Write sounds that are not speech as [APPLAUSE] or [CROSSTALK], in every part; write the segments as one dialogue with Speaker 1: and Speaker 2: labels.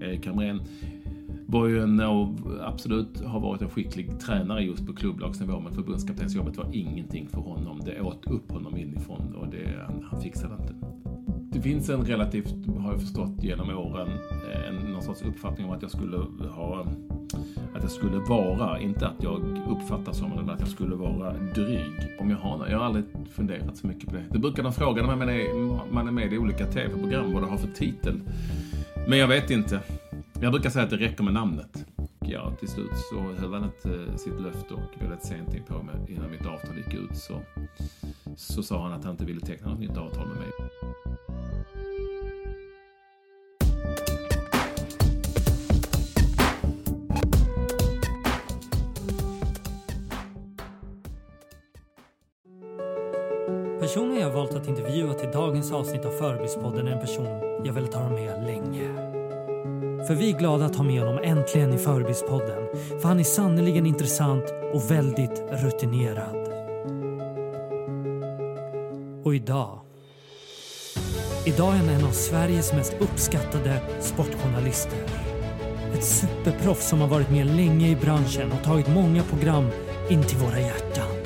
Speaker 1: Eh, Erik Hamrén var ju en, och absolut har varit en skicklig tränare just på klubblagsnivå, men förbundskaptensjobbet var ingenting för honom. Det åt upp honom inifrån och det, han, han fixade inte. Det finns en relativt, har jag förstått genom åren, eh, en, någon sorts uppfattning om att jag skulle ha att jag skulle vara, inte att jag uppfattas som, men att jag skulle vara dryg. Om jag har Jag har aldrig funderat så mycket på det. Det brukar de fråga när man är, man är med i olika tv-program vad det har för titel. Men jag vet inte. Jag brukar säga att det räcker med namnet. Ja, till slut så höll han inte eh, sitt löfte och väldigt sent in på mig innan mitt avtal gick ut så, så sa han att han inte ville teckna något nytt avtal med mig.
Speaker 2: Personen jag valt att intervjua till dagens avsnitt av Förebildspodden är en person jag velat ha med länge. För vi är glada att ha med honom äntligen i Förebildspodden. För han är sannerligen intressant och väldigt rutinerad. Och idag. Idag är han en av Sveriges mest uppskattade sportjournalister. Ett superproffs som har varit med länge i branschen och tagit många program in till våra hjärtan.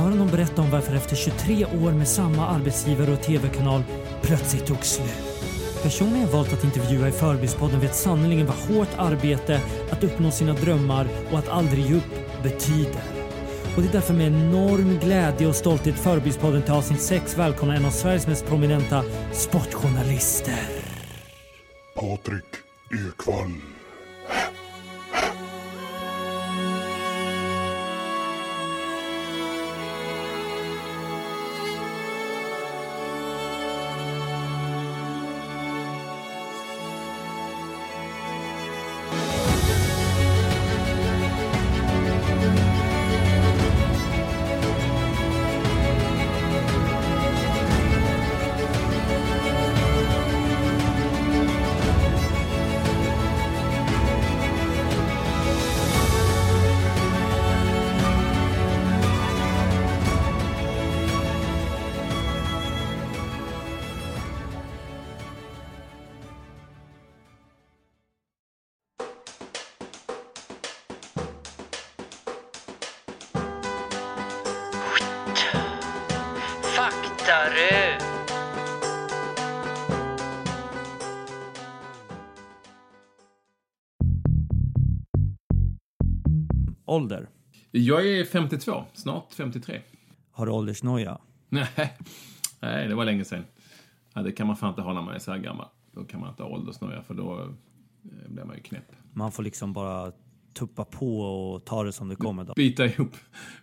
Speaker 2: Hör honom berätta om varför efter 23 år med samma arbetsgivare och tv-kanal plötsligt tog slut. Personen jag valt att intervjua i Förbispodden vet sannerligen vad hårt arbete, att uppnå sina drömmar och att aldrig ge upp betyder. Och det är därför med enorm glädje och stolthet Förbispodden till avsnitt 6 välkomnar en av Sveriges mest prominenta sportjournalister.
Speaker 3: Patrik Ekwall.
Speaker 2: Ålder?
Speaker 1: Jag är 52, snart 53.
Speaker 2: Har du åldersnoja?
Speaker 1: Nej, nej det var länge sedan. Ja, det kan man fan inte ha när man är så här gammal. Då kan man inte ha åldersnoja för då eh, blir man ju knäpp.
Speaker 2: Man får liksom bara tuppa på och ta det som det kommer. Då.
Speaker 1: Bita ihop.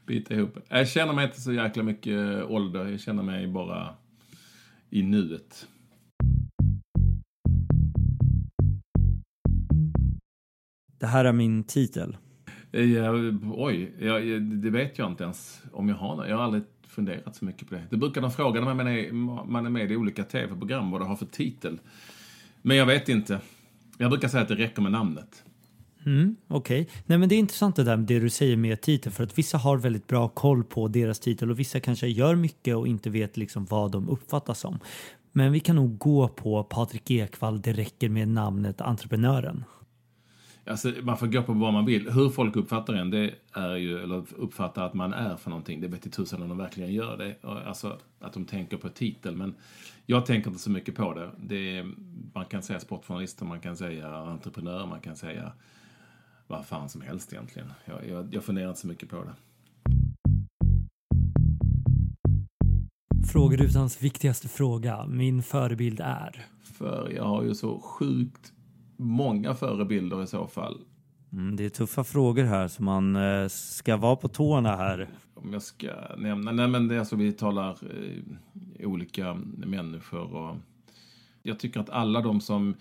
Speaker 1: Bita ihop. Jag känner mig inte så jäkla mycket ålder. Jag känner mig bara i nuet.
Speaker 2: Det här är min titel.
Speaker 1: Eh, ja, oj, ja, det vet jag inte ens om jag har. Jag har aldrig funderat så mycket på det. Det brukar de fråga när man är, man är med i olika tv-program vad det har för titel. Men jag vet inte. Jag brukar säga att det räcker med namnet.
Speaker 2: Mm, Okej, okay. nej men det är intressant det där med det du säger med titel för att vissa har väldigt bra koll på deras titel och vissa kanske gör mycket och inte vet liksom vad de uppfattas som.
Speaker 4: Men vi kan nog gå på Patrik Ekwall, det räcker med namnet entreprenören.
Speaker 1: Alltså, man får gå på vad man vill. Hur folk uppfattar en, det är ju, eller uppfattar att man är för någonting, det vet i tusan om de verkligen gör det. Alltså att de tänker på titel. Men jag tänker inte så mycket på det. det är, man kan säga sportjournalister, man kan säga entreprenör, man kan säga vad fan som helst egentligen. Jag, jag, jag funderar inte så mycket på det.
Speaker 4: Frågerutans viktigaste fråga. Min förebild är?
Speaker 1: För jag har ju så sjukt många förebilder i så fall.
Speaker 2: Mm, det är tuffa frågor här så man eh, ska vara på tårna här.
Speaker 1: Om jag ska nämna, nej men det är alltså vi talar eh, olika människor och jag tycker att alla de som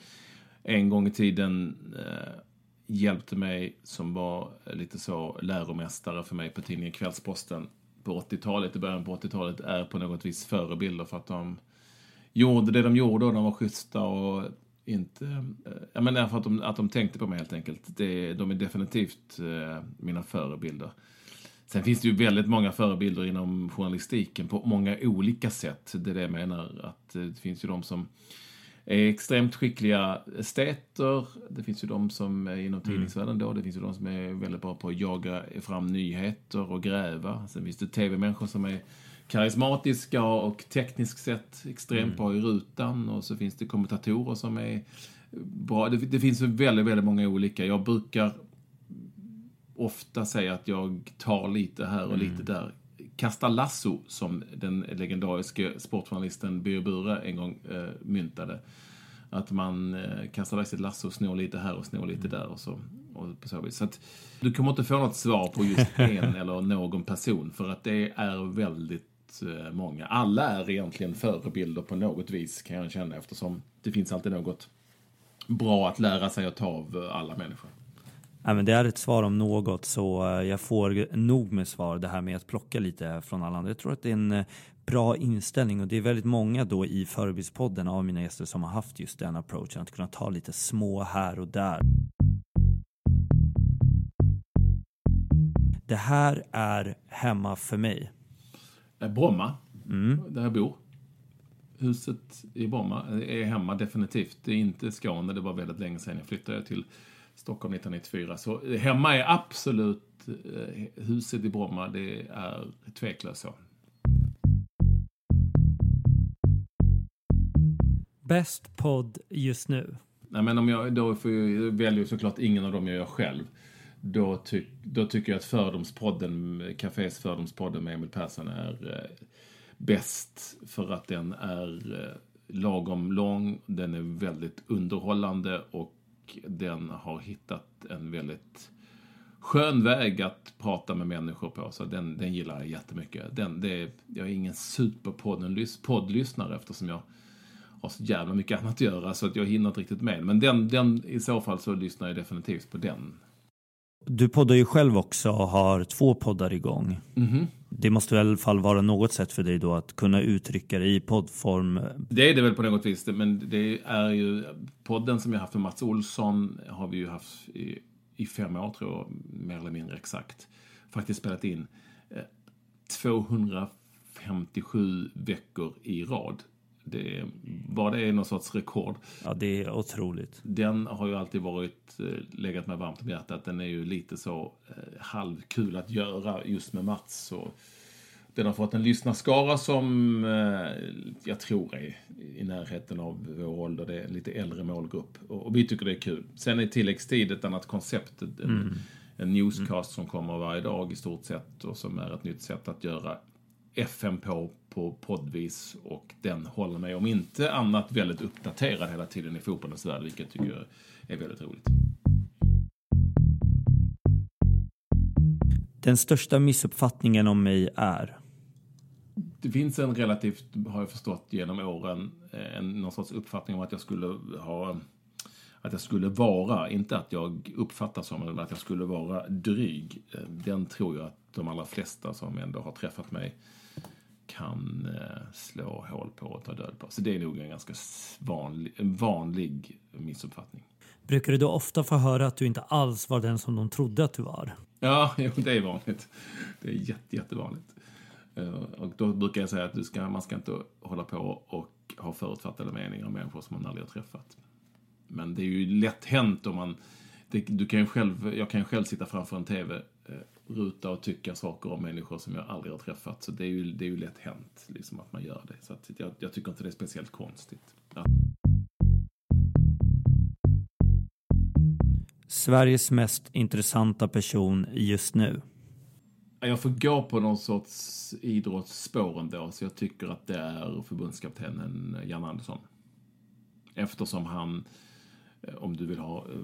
Speaker 1: en gång i tiden eh, hjälpte mig som var lite så läromästare för mig på tidningen Kvällsposten på 80-talet, i början på 80-talet, är på något vis förebilder för att de gjorde det de gjorde och de var schyssta och inte... Eh, ja, men därför att de, att de tänkte på mig helt enkelt. Det, de är definitivt eh, mina förebilder. Sen finns det ju väldigt många förebilder inom journalistiken på många olika sätt. Det är det jag menar. Att det finns ju de som är extremt skickliga esteter. Det finns ju de som är inom mm. tidningsvärlden då. Det finns ju de som är väldigt bra på att jaga fram nyheter och gräva. Sen finns det tv-människor som är karismatiska och tekniskt sett extremt mm. bra i rutan. Och så finns det kommentatorer som är bra. Det, det finns väldigt, väldigt många olika. Jag brukar ofta säga att jag tar lite här och mm. lite där. Kasta lasso, som den legendariske sportjournalisten Birger Bure en gång eh, myntade. Att man eh, kastar iväg sitt lasso och snor lite här och snor lite där och så. Och på så vis. Så att du kommer inte få något svar på just [LAUGHS] en eller någon person för att det är väldigt Eh, många. Alla är egentligen förebilder på något vis kan jag känna eftersom det finns alltid något bra att lära sig att ta av eh, alla människor.
Speaker 2: Ja, men det är ett svar om något så eh, jag får nog med svar det här med att plocka lite från alla andra. Jag tror att det är en bra inställning och det är väldigt många då i Förebildspodden av mina gäster som har haft just den approachen att kunna ta lite små här och där. Det här är hemma för mig.
Speaker 1: Bromma, mm. där jag bor. Huset i Bromma är hemma definitivt. Det är inte Skåne, det var väldigt länge sedan jag flyttade till Stockholm 1994. Så hemma är absolut eh, huset i Bromma, det är tveklöst så.
Speaker 4: Bäst podd just nu?
Speaker 1: Nej, men om jag, då får jag, väljer såklart ingen av dem jag gör själv då, ty då tycker jag att Fördomspodden, Cafés Fördomspodden med Emil Persson är eh, bäst för att den är eh, lagom lång, den är väldigt underhållande och den har hittat en väldigt skön väg att prata med människor på. Så den, den gillar jag jättemycket. Den, det är, jag är ingen superpoddlyssnare eftersom jag har så jävla mycket annat att göra så att jag hinner inte riktigt med. Men den, den, i så fall så lyssnar jag definitivt på den
Speaker 2: du poddar ju själv också och har två poddar igång.
Speaker 1: Mm.
Speaker 2: Det måste väl i alla fall vara något sätt för dig då att kunna uttrycka det i poddform?
Speaker 1: Det är det väl på något vis, men det är ju podden som jag haft med Mats Olsson har vi ju haft i, i fem år tror jag, mer eller mindre exakt. Faktiskt spelat in eh, 257 veckor i rad det, var det är någon sorts rekord.
Speaker 2: Ja, det är otroligt.
Speaker 1: Den har ju alltid varit, eh, legat mig varmt om hjärtat. Den är ju lite så eh, halvkul att göra just med Mats. Så den har fått en lyssnarskara som eh, jag tror är i närheten av vår ålder. Det är en lite äldre målgrupp. Och, och vi tycker det är kul. Sen är tilläggstid ett annat koncept. En, mm. en newscast mm. som kommer varje dag i stort sett och som är ett nytt sätt att göra FM på, på poddvis och den håller mig om inte annat väldigt uppdaterad hela tiden i fotbollens värld, vilket jag tycker är väldigt roligt.
Speaker 2: Den största missuppfattningen om mig är?
Speaker 1: Det finns en relativt, har jag förstått genom åren, en, någon sorts uppfattning om att jag skulle ha att jag skulle vara, inte att jag uppfattas som, men att jag skulle vara dryg. Den tror jag att de allra flesta som ändå har träffat mig kan eh, slå hål på och ta död på. Så det är nog en ganska vanlig, vanlig missuppfattning.
Speaker 4: Brukar du då ofta få höra att du inte alls var den som de trodde att du var?
Speaker 1: Ja, [LAUGHS] jo, det är vanligt. Det är jätte, jättevanligt. Eh, och då brukar jag säga att du ska, man ska inte hålla på och ha förutfattade meningar om människor som man aldrig har träffat. Men det är ju lätt hänt om man... Det, du kan själv, jag kan ju själv sitta framför en TV-ruta och tycka saker om människor som jag aldrig har träffat. Så det är ju, det är ju lätt hänt liksom, att man gör det. Så jag, jag tycker inte det är speciellt konstigt. Ja.
Speaker 2: Sveriges mest intressanta person just nu?
Speaker 1: Jag får gå på någon sorts idrottsspår ändå, så jag tycker att det är förbundskaptenen Jan Andersson. Eftersom han, eh, om du vill ha eh,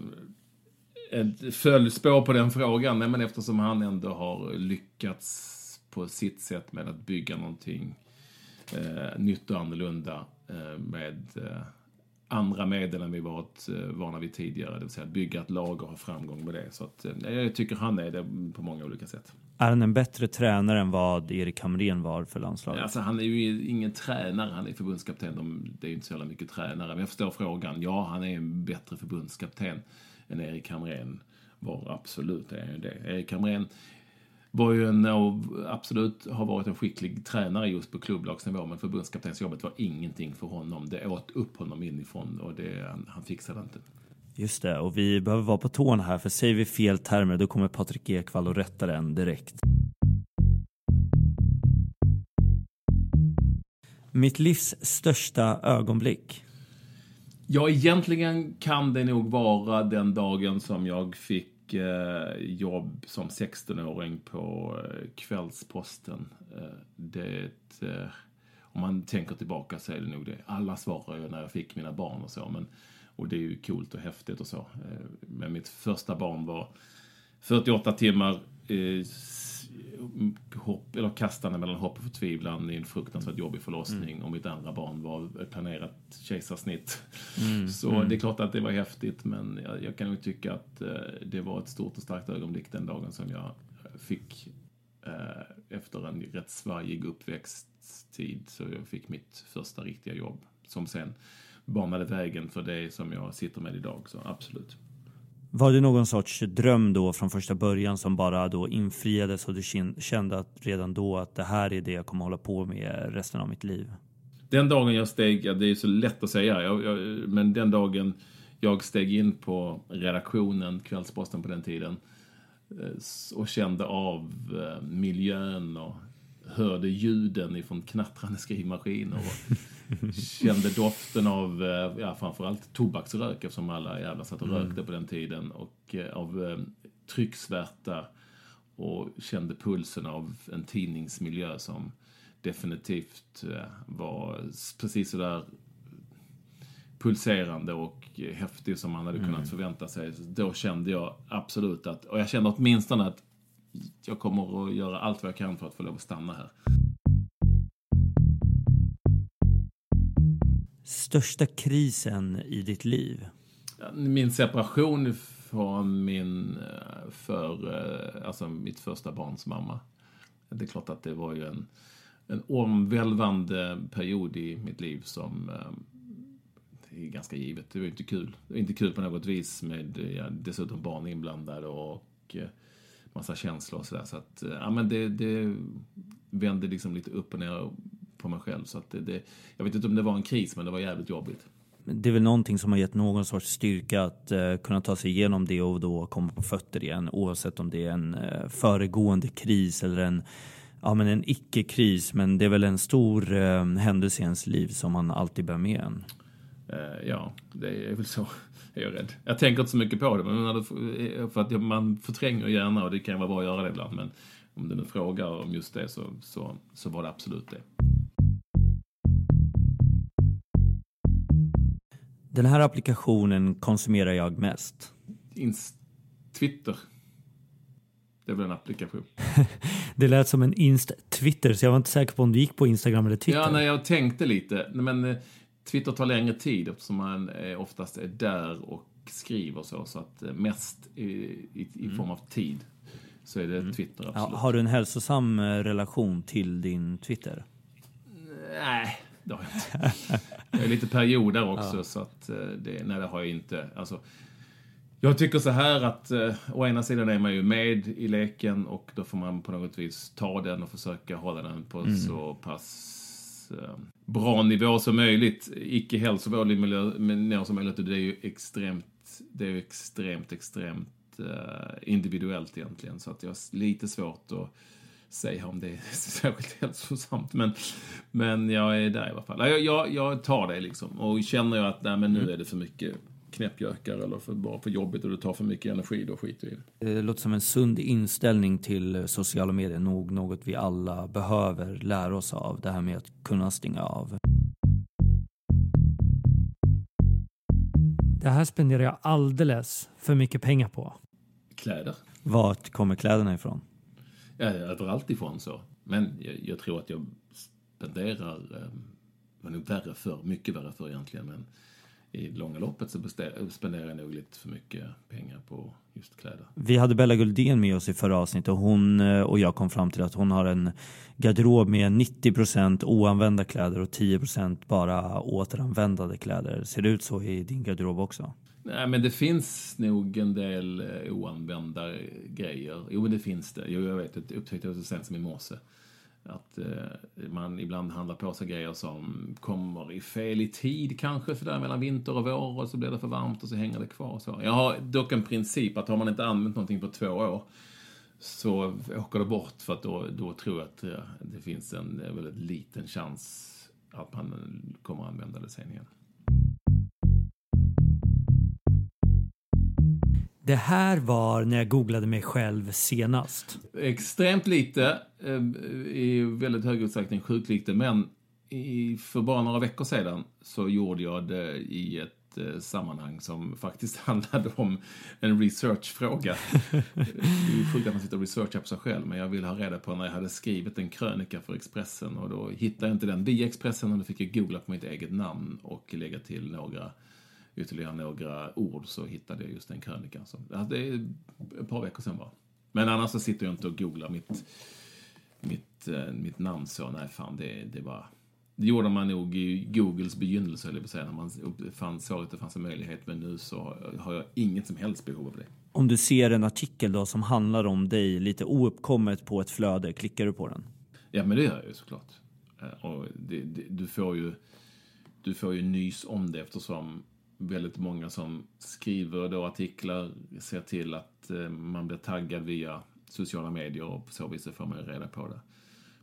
Speaker 1: ett följspår på den frågan, nej, men eftersom han ändå har lyckats på sitt sätt med att bygga någonting eh, nytt och annorlunda eh, med eh, andra medel än vi varit eh, vana vid tidigare. Det vill säga bygga ett lag och ha framgång med det. Så att, eh, jag tycker han är det på många olika sätt.
Speaker 2: Är han en bättre tränare än vad Erik Hamrén var för landslaget?
Speaker 1: Alltså, han är ju ingen tränare, han är förbundskapten. Det är ju inte så jävla mycket tränare. Men jag förstår frågan. Ja, han är en bättre förbundskapten än Erik Hamrén var. Absolut är det. Erik Hamrén var ju en, absolut har varit en skicklig tränare just på klubblagsnivå, men förbundskaptensjobbet var ingenting för honom. Det åt upp honom inifrån och det, han fixade inte.
Speaker 2: Just det, och vi behöver vara på tårna här, för säger vi fel termer då kommer Patrik Ekwall och rätta den direkt. Mitt livs största ögonblick?
Speaker 1: Ja, egentligen kan det nog vara den dagen som jag fick eh, jobb som 16-åring på eh, Kvällsposten. Eh, det, eh, om man tänker tillbaka så är det nog det. Alla svarar ju när jag fick mina barn och så. Men, och det är ju coolt och häftigt och så. Eh, men mitt första barn var 48 timmar eh, hopp, eller kastande mellan hopp och förtvivlan i en fruktansvärt jobbig förlossning mm. och mitt andra barn var planerat kejsarsnitt. Mm. [LAUGHS] Så mm. det är klart att det var häftigt men jag, jag kan nog tycka att eh, det var ett stort och starkt ögonblick den dagen som jag fick eh, efter en rätt svajig uppväxttid så jag fick mitt första riktiga jobb som sen banade vägen för det som jag sitter med idag, så absolut.
Speaker 2: Var det någon sorts dröm då från första början som bara då infriades och du kände att redan då att det här är det jag kommer hålla på med resten av mitt liv?
Speaker 1: Den dagen jag steg, ja, det är så lätt att säga, jag, jag, men den dagen jag steg in på redaktionen, Kvällsposten på den tiden, eh, och kände av eh, miljön och hörde ljuden ifrån knattrande skrivmaskiner och kände doften av, eh, ja, framförallt tobaksrök eftersom alla jävlar satt och mm. rökte på den tiden och eh, av eh, trycksvärta och kände pulsen av en tidningsmiljö som definitivt var precis sådär pulserande och häftig som man hade kunnat mm. förvänta sig. Då kände jag absolut att, och jag kände åtminstone att jag kommer att göra allt vad jag kan för att få lov att stanna här.
Speaker 2: Största krisen i ditt liv?
Speaker 1: Min separation från min, eh, för, eh, alltså mitt första barns mamma. Det är klart att det var ju en, en omvälvande period i mitt liv som eh, Det är ganska givet. Det var inte kul. Det var inte kul på något vis med ja, dessutom barn inblandade och massa känslor och sådär. Så att, ja men det, det vände liksom lite upp och ner på mig själv. Så att det, det, jag vet inte om det var en kris, men det var jävligt jobbigt.
Speaker 2: Det är väl någonting som har gett någon sorts styrka att uh, kunna ta sig igenom det och då komma på fötter igen. Oavsett om det är en uh, föregående kris eller en, ja, men en icke-kris. Men det är väl en stor uh, händelse i ens liv som man alltid bär med en.
Speaker 1: ja, det är väl så [LAUGHS] är jag rädd. Jag tänker inte så mycket på det, men för att man förtränger gärna och det kan vara bra att göra det ibland. Men om du nu frågar om just det så, så, så var det absolut det.
Speaker 2: Den här applikationen konsumerar jag mest.
Speaker 1: Inst Twitter. Det är väl en applikation. [LAUGHS]
Speaker 2: det lät som en inst-Twitter, så jag var inte säker på om du gick på Instagram eller Twitter.
Speaker 1: Ja, nej, jag tänkte lite. Men eh, Twitter tar längre tid eftersom man oftast är där och skriver så. Så att eh, mest i, i, i mm. form av tid så är det mm. Twitter absolut.
Speaker 2: Ja, har du en hälsosam eh, relation till din Twitter?
Speaker 1: Nej, det har jag inte. [LAUGHS] Är lite perioder också ja. så att eh, det, nej det har jag inte. Alltså, jag tycker så här att eh, å ena sidan är man ju med i leken och då får man på något vis ta den och försöka hålla den på mm. så pass eh, bra nivå som möjligt. Icke hälsovådlig nivå som möjligt. Och det är ju extremt, det är ju extremt, extremt eh, individuellt egentligen. Så att jag har lite svårt att säga om det är [LAUGHS] särskilt hälsosamt. Men, men jag är där i alla fall. Jag, jag, jag tar det liksom. Och känner jag att nej, men nu mm. är det för mycket knäppjökar eller för, bara för jobbigt och det tar för mycket energi, då skiter vi i
Speaker 2: det. Det låter som en sund inställning till sociala medier, nog något vi alla behöver lära oss av. Det här med att kunna stänga av.
Speaker 4: Det här spenderar jag alldeles för mycket pengar på.
Speaker 1: Kläder.
Speaker 2: Vart kommer kläderna ifrån?
Speaker 1: Ja, överallt ifrån så. Men jag, jag tror att jag spenderar, eh, var nog värre för, mycket värre för egentligen, men i långa loppet så spenderar jag nog lite för mycket pengar på just kläder.
Speaker 2: Vi hade Bella Guldén med oss i förra avsnittet och hon eh, och jag kom fram till att hon har en garderob med 90% oanvända kläder och 10% bara återanvändade kläder. Ser det ut så i din garderob också?
Speaker 1: Nej, men det finns nog en del eh, oanvända grejer. Jo, men det finns det. Jo, jag vet, det upptäckte jag så sent som i morse. Att eh, man ibland handlar på sig grejer som kommer i fel i tid kanske sådär mellan vinter och vår och så blir det för varmt och så hänger det kvar. Så. Jag har dock en princip att har man inte använt någonting på två år så åker det bort för att då, då tror jag att eh, det finns en väldigt liten chans att man kommer att använda det sen igen.
Speaker 4: Det här var när jag googlade mig själv senast.
Speaker 1: Extremt lite, eh, i väldigt hög utsträckning sjukt men för bara några veckor sedan så gjorde jag det i ett eh, sammanhang som faktiskt [LAUGHS] handlade om en researchfråga. Eh, det är sjukt att man sitter och researchar på sig själv, men jag ville ha reda på när jag hade skrivit en krönika för Expressen och då hittade jag inte den via Expressen och då fick jag googla på mitt eget namn och lägga till några ytterligare några ord så hittade jag just den krönikan. Så, det är ett par veckor sedan bara. Men annars så sitter jag inte och googlar mitt, mitt, äh, mitt namn så. Nej, fan, det, det var... Det gjorde man nog i Googles begynnelse, på säga, när man fann, såg att det fanns en möjlighet. Men nu så har jag inget som helst behov av det.
Speaker 2: Om du ser en artikel då som handlar om dig lite ouppkommet på ett flöde, klickar du på den?
Speaker 1: Ja, men det gör jag ju såklart. Eh, och det, det, du får ju du får ju nys om det eftersom väldigt många som skriver då artiklar ser till att eh, man blir taggad via sociala medier och på så vis får man reda på det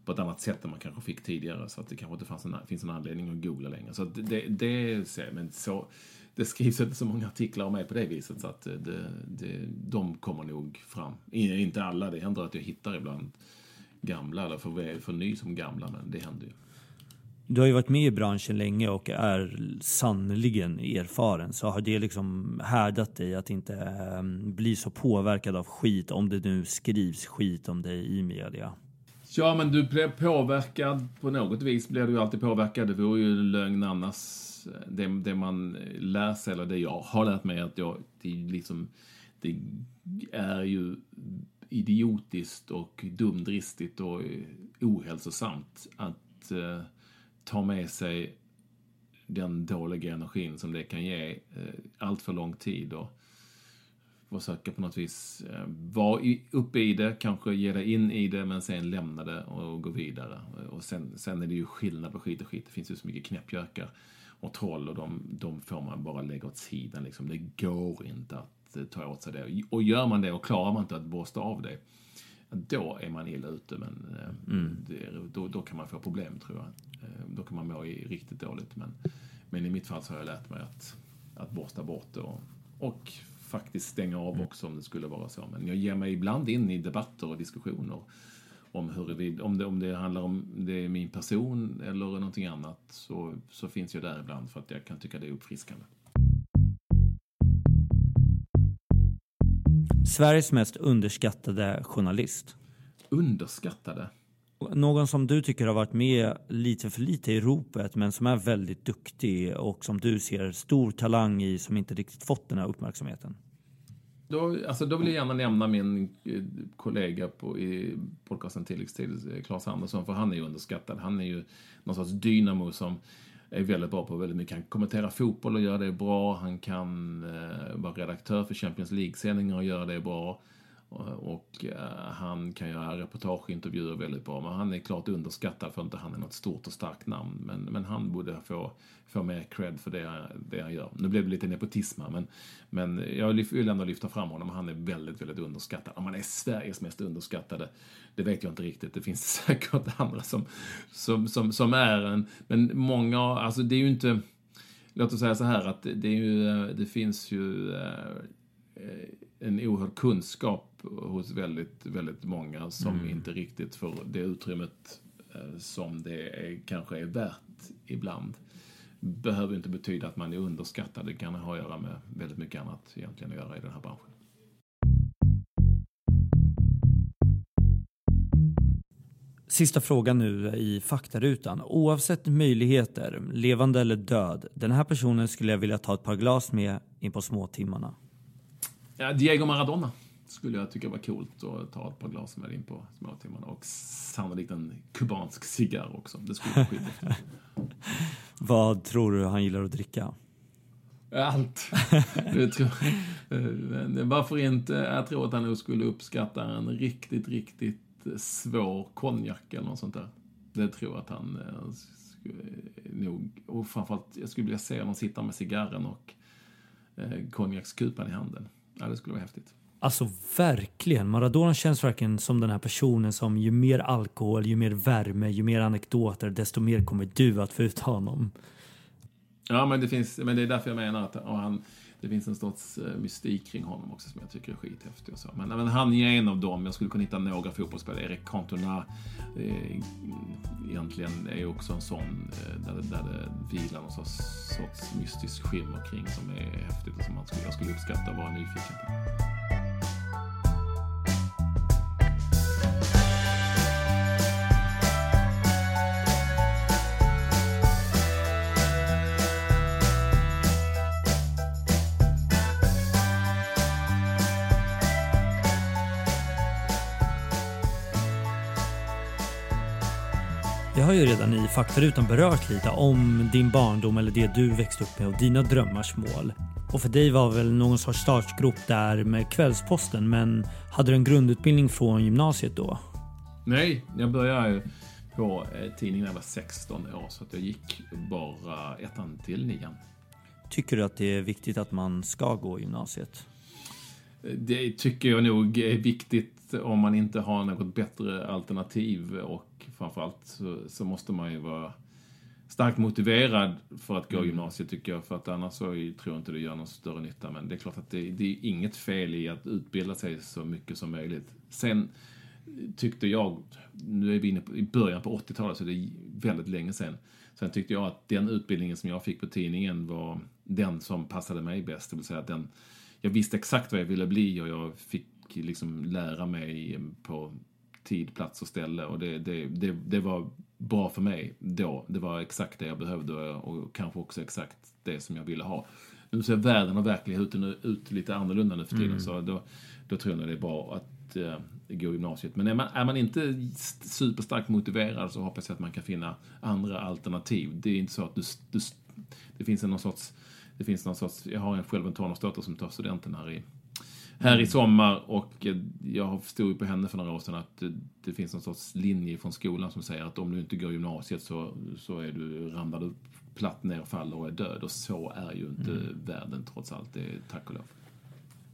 Speaker 1: på ett annat sätt än man kanske fick tidigare. Så att det kanske inte fanns en, finns en anledning att googla längre. Så det, det, det, men så, det skrivs inte så många artiklar om mig på det viset så att eh, det, det, de kommer nog fram. Inte alla, det händer att jag hittar ibland gamla eller får, får ny som gamla, men det händer ju.
Speaker 2: Du har ju varit med i branschen länge och är sannligen erfaren. Så har det liksom härdat dig att inte um, bli så påverkad av skit om det nu skrivs skit om dig i media?
Speaker 1: Ja, men du blir påverkad på något vis. blir du ju alltid påverkad. Det vore ju lögn annars. Det, det man lär sig, eller det jag har lärt mig, att jag, det, liksom, det är ju idiotiskt och dumdristigt och ohälsosamt att uh, ta med sig den dåliga energin som det kan ge eh, allt för lång tid och försöka på något vis eh, vara uppe i det, kanske ge dig in i det men sen lämna det och gå vidare. Och sen, sen är det ju skillnad på skit och skit. Det finns ju så mycket knäppjökar och troll och de, de får man bara lägga åt sidan. Liksom. Det går inte att eh, ta åt sig det. Och gör man det och klarar man inte att borsta av det då är man illa ute. Men eh, mm. det, då, då kan man få problem tror jag. Eh, då kan man må riktigt dåligt. Men, men i mitt fall så har jag lärt mig att, att borsta bort det och, och faktiskt stänga av mm. också om det skulle vara så. Men jag ger mig ibland in i debatter och diskussioner om, hur, om, det, om det handlar om det är min person eller någonting annat så, så finns jag där ibland för att jag kan tycka det är uppfriskande.
Speaker 2: Sveriges mest underskattade journalist.
Speaker 1: Underskattade?
Speaker 2: Någon som du tycker har varit med lite för lite i ropet men som är väldigt duktig och som du ser stor talang i som inte riktigt fått den här uppmärksamheten.
Speaker 1: Då, alltså då vill jag gärna nämna min eh, kollega på, i podcasten Tilläggstid, eh, Claes Andersson, för han är ju underskattad. Han är ju någon sorts dynamo som är väldigt bra på väldigt mycket. Han kan kommentera fotboll och göra det bra. Han kan eh, vara redaktör för Champions League-sändningar och göra det bra. Eh, och eh, han kan göra reportageintervjuer väldigt bra, men han är klart underskattad för att inte han är något stort och starkt namn. Men, men han borde få, få mer cred för det, det han gör. Nu blev det lite nepotism men, men jag vill ändå lyfta fram honom. Han är väldigt, väldigt underskattad. Om han är Sveriges mest underskattade, det vet jag inte riktigt. Det finns [LAUGHS] säkert andra som, som, som, som är en, men många, alltså det är ju inte, låt oss säga så här att det, är ju, eh, det finns ju en oerhörd kunskap hos väldigt, väldigt många som mm. inte riktigt får det utrymmet eh, som det är, kanske är värt ibland. Behöver inte betyda att man är underskattad. Det kan ha att göra med väldigt mycket annat egentligen att göra i den här branschen.
Speaker 2: Sista frågan nu i faktarutan. Oavsett möjligheter, levande eller död, den här personen skulle jag vilja ta ett par glas med in på småtimmarna.
Speaker 1: Ja, Diego Maradona skulle jag tycka var coolt att ta ett par glas med in på småtimmarna. Och sannolikt en kubansk cigarr också. Det skulle vara skithäftigt. [LAUGHS]
Speaker 2: Vad tror du han gillar att dricka?
Speaker 1: Allt. varför inte? Jag tror att han nog skulle uppskatta en riktigt, riktigt svår konjak eller något sånt där. Det tror jag att han eh, nog, och framförallt, jag skulle vilja se honom sitta med cigarren och eh, konjakskupan i handen. Ja, det skulle vara häftigt.
Speaker 2: Alltså verkligen. Maradona känns verkligen som den här personen som ju mer alkohol, ju mer värme, ju mer anekdoter, desto mer kommer du att få ut honom.
Speaker 1: Ja, men det, finns, men det är därför jag menar att han, det finns en sorts eh, mystik kring honom också som jag tycker är skithäftig. Och så. Men, men han är en av dem. Jag skulle kunna hitta några fotbollsspelare. Erik Cantona eh, egentligen är också en sån eh, där, det, där det vilar någon sorts, sorts mystisk skimmer kring som är häftigt och som man skulle, jag skulle uppskatta och vara nyfiken på.
Speaker 2: Redan i faktarutan berört lite om din barndom eller det du växte upp med och dina drömmars mål. Och för dig var väl någon sorts startgrop där med Kvällsposten men hade du en grundutbildning från gymnasiet då?
Speaker 1: Nej, jag började på eh, tidningen när jag var 16 år så att jag gick bara ettan till nian.
Speaker 2: Tycker du att det är viktigt att man ska gå gymnasiet?
Speaker 1: Det tycker jag nog är viktigt om man inte har något bättre alternativ och framförallt så, så måste man ju vara starkt motiverad för att gå mm. gymnasiet tycker jag. För att annars så tror jag inte det gör någon större nytta. Men det är klart att det, det är inget fel i att utbilda sig så mycket som möjligt. Sen tyckte jag, nu är vi inne på, i början på 80-talet så det är väldigt länge sedan. Sen tyckte jag att den utbildningen som jag fick på tidningen var den som passade mig bäst. Det vill säga att den, jag visste exakt vad jag ville bli och jag fick liksom lära mig på tid, plats och ställe. Och det, det, det, det var bra för mig då. Det var exakt det jag behövde och kanske också exakt det som jag ville ha. Nu ser världen och verkligheten ut lite annorlunda nu för tiden. Mm. Så då, då tror jag nog det är bra att uh, gå gymnasiet. Men är man, är man inte superstarkt motiverad så hoppas jag att man kan finna andra alternativ. Det är inte så att du, du det finns en någon sorts, det finns någon sorts, jag har själv en tonårsdotter som tar studenten här i här i sommar och eh, jag stod på henne för några år sedan att det, det finns någon sorts linje från skolan som säger att om du inte går gymnasiet så, så är du, ramlar du platt ner, faller och är död. Och så är ju inte mm. världen trots allt, det tack och lov.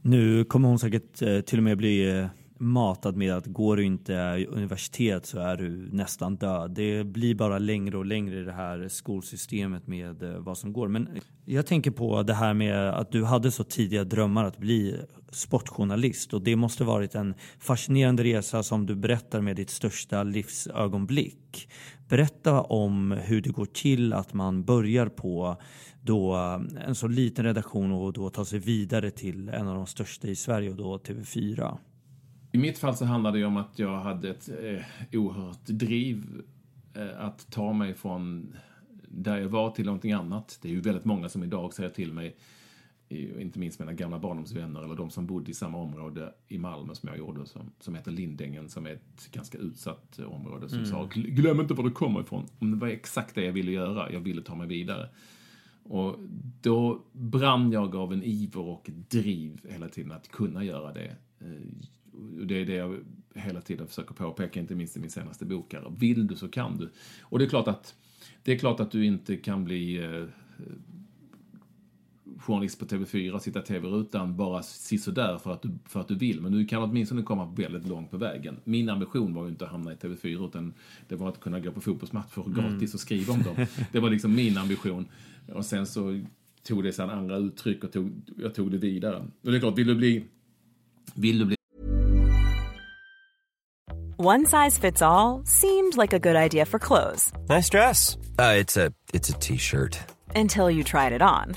Speaker 2: Nu kommer hon säkert eh, till och med bli eh, matad med att går du inte universitet så är du nästan död. Det blir bara längre och längre i det här skolsystemet med eh, vad som går. Men jag tänker på det här med att du hade så tidiga drömmar att bli sportjournalist och det måste varit en fascinerande resa som du berättar med ditt största livsögonblick. Berätta om hur det går till att man börjar på då eh, en så liten redaktion och då ta sig vidare till en av de största i Sverige och då TV4.
Speaker 1: I mitt fall så handlade det om att jag hade ett eh, oerhört driv eh, att ta mig från där jag var till någonting annat. Det är ju väldigt många som idag säger till mig, inte minst mina gamla barndomsvänner eller de som bodde i samma område i Malmö som jag gjorde, som, som heter Lindängen, som är ett ganska utsatt område, som mm. sa glöm inte var du kommer ifrån. Det var exakt det jag ville göra, jag ville ta mig vidare. Och då brann jag av en iver och driv hela tiden att kunna göra det. Eh, det är det jag hela tiden försöker påpeka, inte minst i min senaste bok. Här. Vill du så kan du. Och det är klart att, det är klart att du inte kan bli eh, journalist på TV4 och sitta i TV-rutan bara sisådär för att, du, för att du vill. Men du kan åtminstone komma väldigt långt på vägen. Min ambition var ju inte att hamna i TV4 utan det var att kunna gå på fotbollsmatcher mm. gratis och skriva om dem. Det var liksom min ambition. Och sen så tog det sig andra uttryck och tog, jag tog det vidare. Och det är klart, vill du bli... Vill du bli
Speaker 5: One size fits all, seemed like a good idea for clothes.
Speaker 6: Nice dress. Uh, it's a T-shirt.
Speaker 5: Until you tried it on.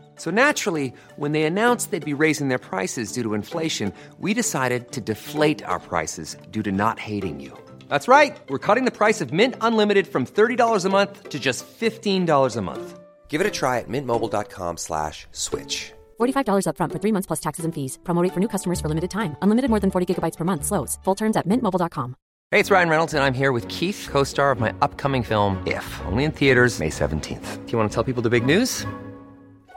Speaker 6: So naturally, when they announced they'd be raising their prices due to inflation, we decided to deflate our prices due to not hating you. That's right. We're cutting the price of Mint Unlimited from $30 a month to just $15 a month. Give it a try at mintmobile.com slash switch.
Speaker 7: $45 upfront for three months plus taxes and fees. Promo for new customers for limited time. Unlimited more than 40 gigabytes per month. Slows. Full terms at mintmobile.com.
Speaker 6: Hey, it's Ryan Reynolds, and I'm here with Keith, co-star of my upcoming film, If, only in theaters May 17th. Do you want to tell people the big news?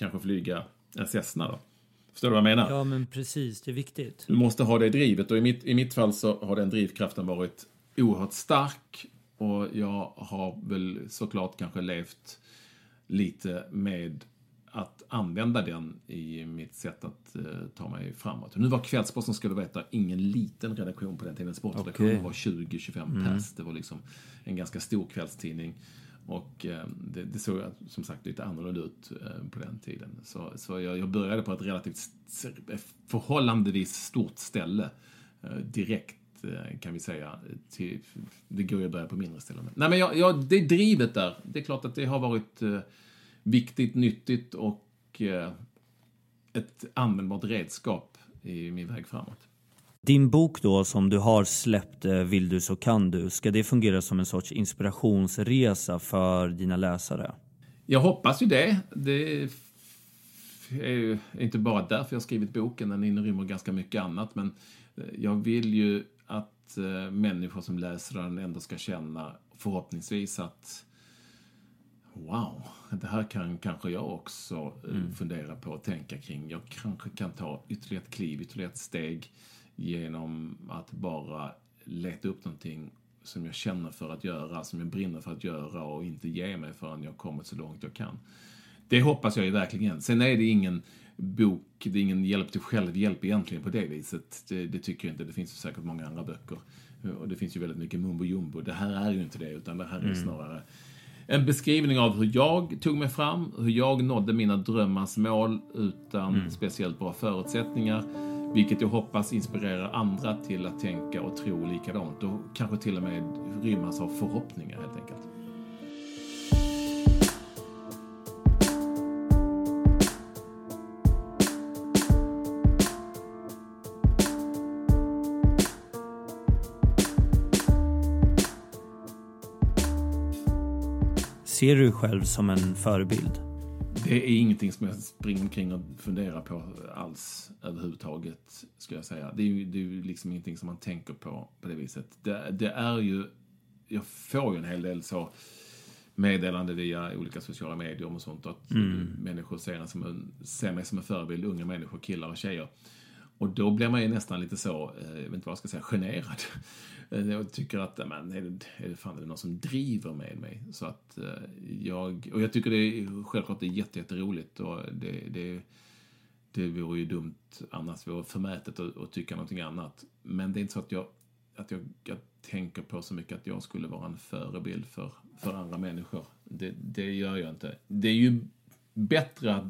Speaker 1: kanske flyga en Cessna då. Förstår du vad jag menar?
Speaker 4: Ja, men precis. Det är viktigt.
Speaker 1: Du måste ha det drivet och i mitt, i mitt fall så har den drivkraften varit oerhört stark och jag har väl såklart kanske levt lite med att använda den i mitt sätt att uh, ta mig framåt. Nu var Kvällsposten, ska du veta, ingen liten redaktion på den tiden. Sportredaktionen okay. var 20-25 mm. pers. Det var liksom en ganska stor kvällstidning. Och eh, det, det såg som sagt lite annorlunda ut eh, på den tiden. Så, så jag, jag började på ett relativt eh, förhållandevis stort ställe direkt kan vi säga. Till, det går ju att börja på mindre ställen. Nej men jag, jag, det drivet där, det är klart att det har varit viktigt, nyttigt och ett användbart redskap i min väg framåt.
Speaker 2: Din bok då som du har släppt, eh, Vill du så kan du, ska det fungera som en sorts inspirationsresa för dina läsare?
Speaker 1: Jag hoppas ju det. Det är ju inte bara därför jag skrivit boken, den inrymmer ganska mycket annat, men eh, jag vill ju att eh, människor som läser den ändå ska känna förhoppningsvis att Wow, det här kan kanske jag också mm. fundera på och tänka kring. Jag kanske kan ta ytterligare ett kliv, ytterligare ett steg genom att bara leta upp någonting som jag känner för att göra, som jag brinner för att göra och inte ge mig förrän jag kommit så långt jag kan. Det hoppas jag ju verkligen. Sen är det ingen bok, det är ingen hjälp till självhjälp egentligen på det viset. Det, det tycker jag inte. Det finns säkert många andra böcker. Och det finns ju väldigt mycket mumbo jumbo. Det här är ju inte det, utan det här är mm. snarare en beskrivning av hur jag tog mig fram, hur jag nådde mina drömmars mål utan mm. speciellt bra förutsättningar vilket jag hoppas inspirerar andra till att tänka och tro likadant och kanske till och med rymmas av förhoppningar helt enkelt.
Speaker 2: Ser du dig själv som en förebild?
Speaker 1: Det är ingenting som jag springer omkring och funderar på alls överhuvudtaget, skulle jag säga. Det är ju, det är ju liksom ingenting som man tänker på på det viset. Det, det är ju, jag får ju en hel del så meddelande via olika sociala medier och sånt att mm. människor ser, som en, ser mig som en förebild, unga människor, killar och tjejer. Och då blir man ju nästan lite så, eh, jag vet inte vad jag ska säga, generad. [LAUGHS] Eh, jag tycker att, men, är det, är det, fan, är det någon som driver med mig? Så att eh, jag, och jag tycker det är självklart det är jätteroligt och det, det, det vore ju dumt annars, vore förmätet att, att tycka någonting annat. Men det är inte så att jag, att jag, jag tänker på så mycket att jag skulle vara en förebild för, för andra människor. Det, det gör jag inte. Det är ju bättre att,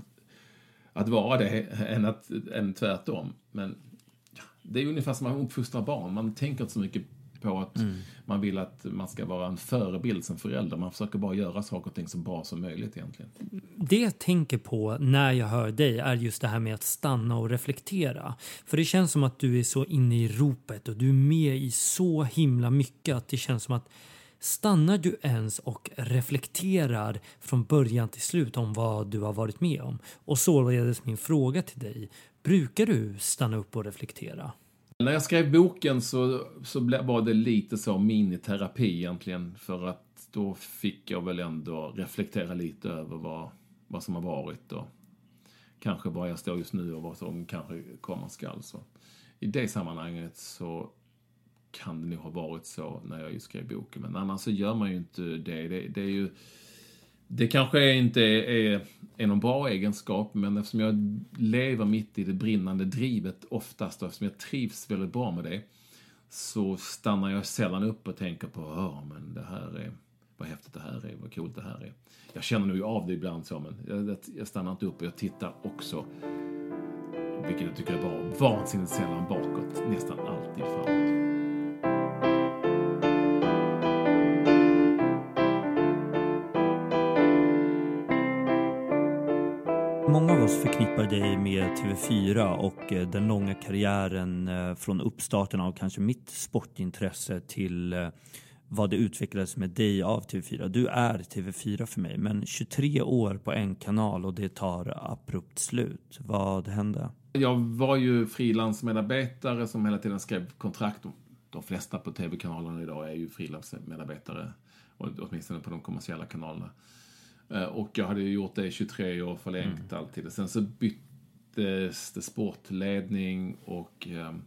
Speaker 1: att vara det [LAUGHS] än, att, än tvärtom. Men det är ungefär som man uppfostrar barn. Man tänker inte så mycket på att mm. man vill att man ska vara en förebild som förälder. Man försöker bara göra saker och ting så bra som möjligt egentligen.
Speaker 2: Det jag tänker på när jag hör dig är just det här med att stanna och reflektera. För det känns som att du är så inne i ropet och du är med i så himla mycket att det känns som att Stannar du ens och reflekterar från början till slut om vad du har varit med om? Och således min fråga till dig, brukar du stanna upp och reflektera?
Speaker 1: När jag skrev boken så, så var det lite så miniterapi egentligen. För att då fick jag väl ändå reflektera lite över vad, vad som har varit och kanske var jag står just nu och vad som kanske komma skall. Så I det sammanhanget så kan det nog ha varit så när jag skrev boken. Men annars så gör man ju inte det. Det, det är ju... Det kanske inte är, är någon bra egenskap, men eftersom jag lever mitt i det brinnande drivet oftast och eftersom jag trivs väldigt bra med det så stannar jag sällan upp och tänker på, ja men det här är, vad häftigt det här är, vad coolt det här är. Jag känner nog av det ibland så, men jag, jag stannar inte upp och jag tittar också, vilket jag tycker är bra, vansinnigt sällan bakåt, nästan alltid framåt.
Speaker 8: Förknippar dig med TV4 och eh, den långa karriären eh, från uppstarten av kanske mitt sportintresse till eh, vad det utvecklades med dig av TV4. Du är TV4 för mig, men 23 år på en kanal och det tar abrupt slut. Vad hände?
Speaker 1: Jag var ju frilansmedarbetare som hela tiden skrev kontrakt. De flesta på TV-kanalerna idag är ju frilansmedarbetare, åtminstone på de kommersiella kanalerna. Eh, och jag hade gjort det i 23 år, förlängt mm. alltid. Sen så byttes det sportledning och um,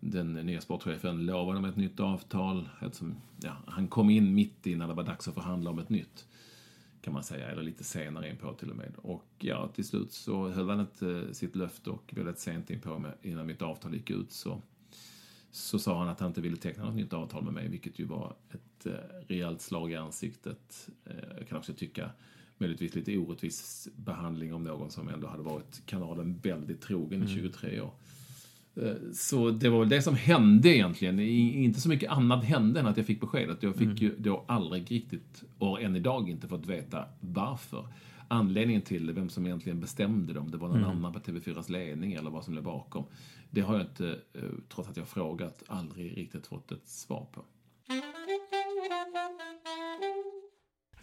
Speaker 1: den nya sportchefen lovade med ett nytt avtal. Eftersom, ja, han kom in mitt i när det var dags att förhandla om ett nytt. Kan man säga, eller lite senare in på till och med. Och ja, till slut så höll han inte sitt löfte och väldigt sent in på innan mitt avtal gick ut så, så sa han att han inte ville teckna något nytt avtal med mig, vilket ju var ett eh, rejält slag i ansiktet. Eh, jag kan också tycka möjligtvis lite orättvis behandling om någon som ändå hade varit kanalen väldigt trogen i 23 mm. år. Eh, så det var väl det som hände egentligen. Inte så mycket annat hände än att jag fick beskedet. Jag fick mm. ju då aldrig riktigt, och än idag inte fått veta varför. Anledningen till det, vem som egentligen bestämde det, om det var någon mm. annan på TV4s ledning eller vad som låg bakom. Det har jag inte, trots att jag frågat, aldrig riktigt fått ett svar på.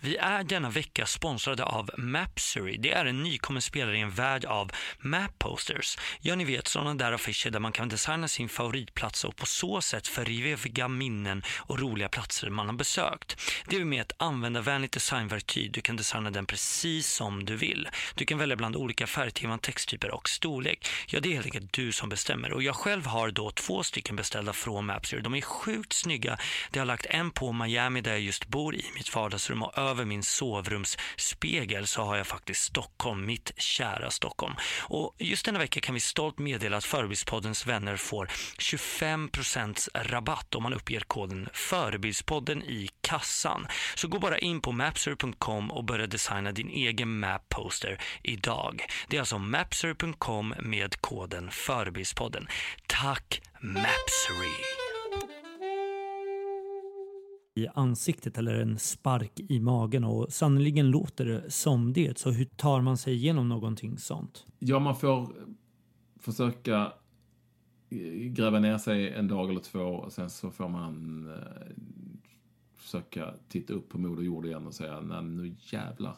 Speaker 2: Vi är denna vecka sponsrade av Mapsery. Det är en nykommen spelare i en värld av map posters. Ja, ni vet sådana där affischer där man kan designa sin favoritplats och på så sätt föreviga minnen och roliga platser man har besökt. Det är med ett användarvänligt designverktyg. Du kan designa den precis som du vill. Du kan välja bland olika färgteman, texttyper och storlek. Ja, det är helt enkelt du som bestämmer. Och jag själv har då två stycken beställda från Mapsery. De är sjukt snygga. Det har lagt en på Miami där jag just bor i mitt vardagsrum och över min sovrumsspegel så har jag faktiskt Stockholm, mitt kära Stockholm. Och just denna vecka kan vi stolt meddela att Förebildspoddens vänner får 25% rabatt om man uppger koden Förebildspodden i kassan. Så gå bara in på mapser.com och börja designa din egen map poster idag. Det är alltså mapser.com med koden Förebildspodden. Tack Mapsery! I ansiktet eller en spark i magen och sannoliken låter det som det. Så hur tar man sig igenom någonting sånt?
Speaker 1: Ja, man får försöka gräva ner sig en dag eller två och sen så får man eh, försöka titta upp på Moder Jord igen och säga nej nu jävlar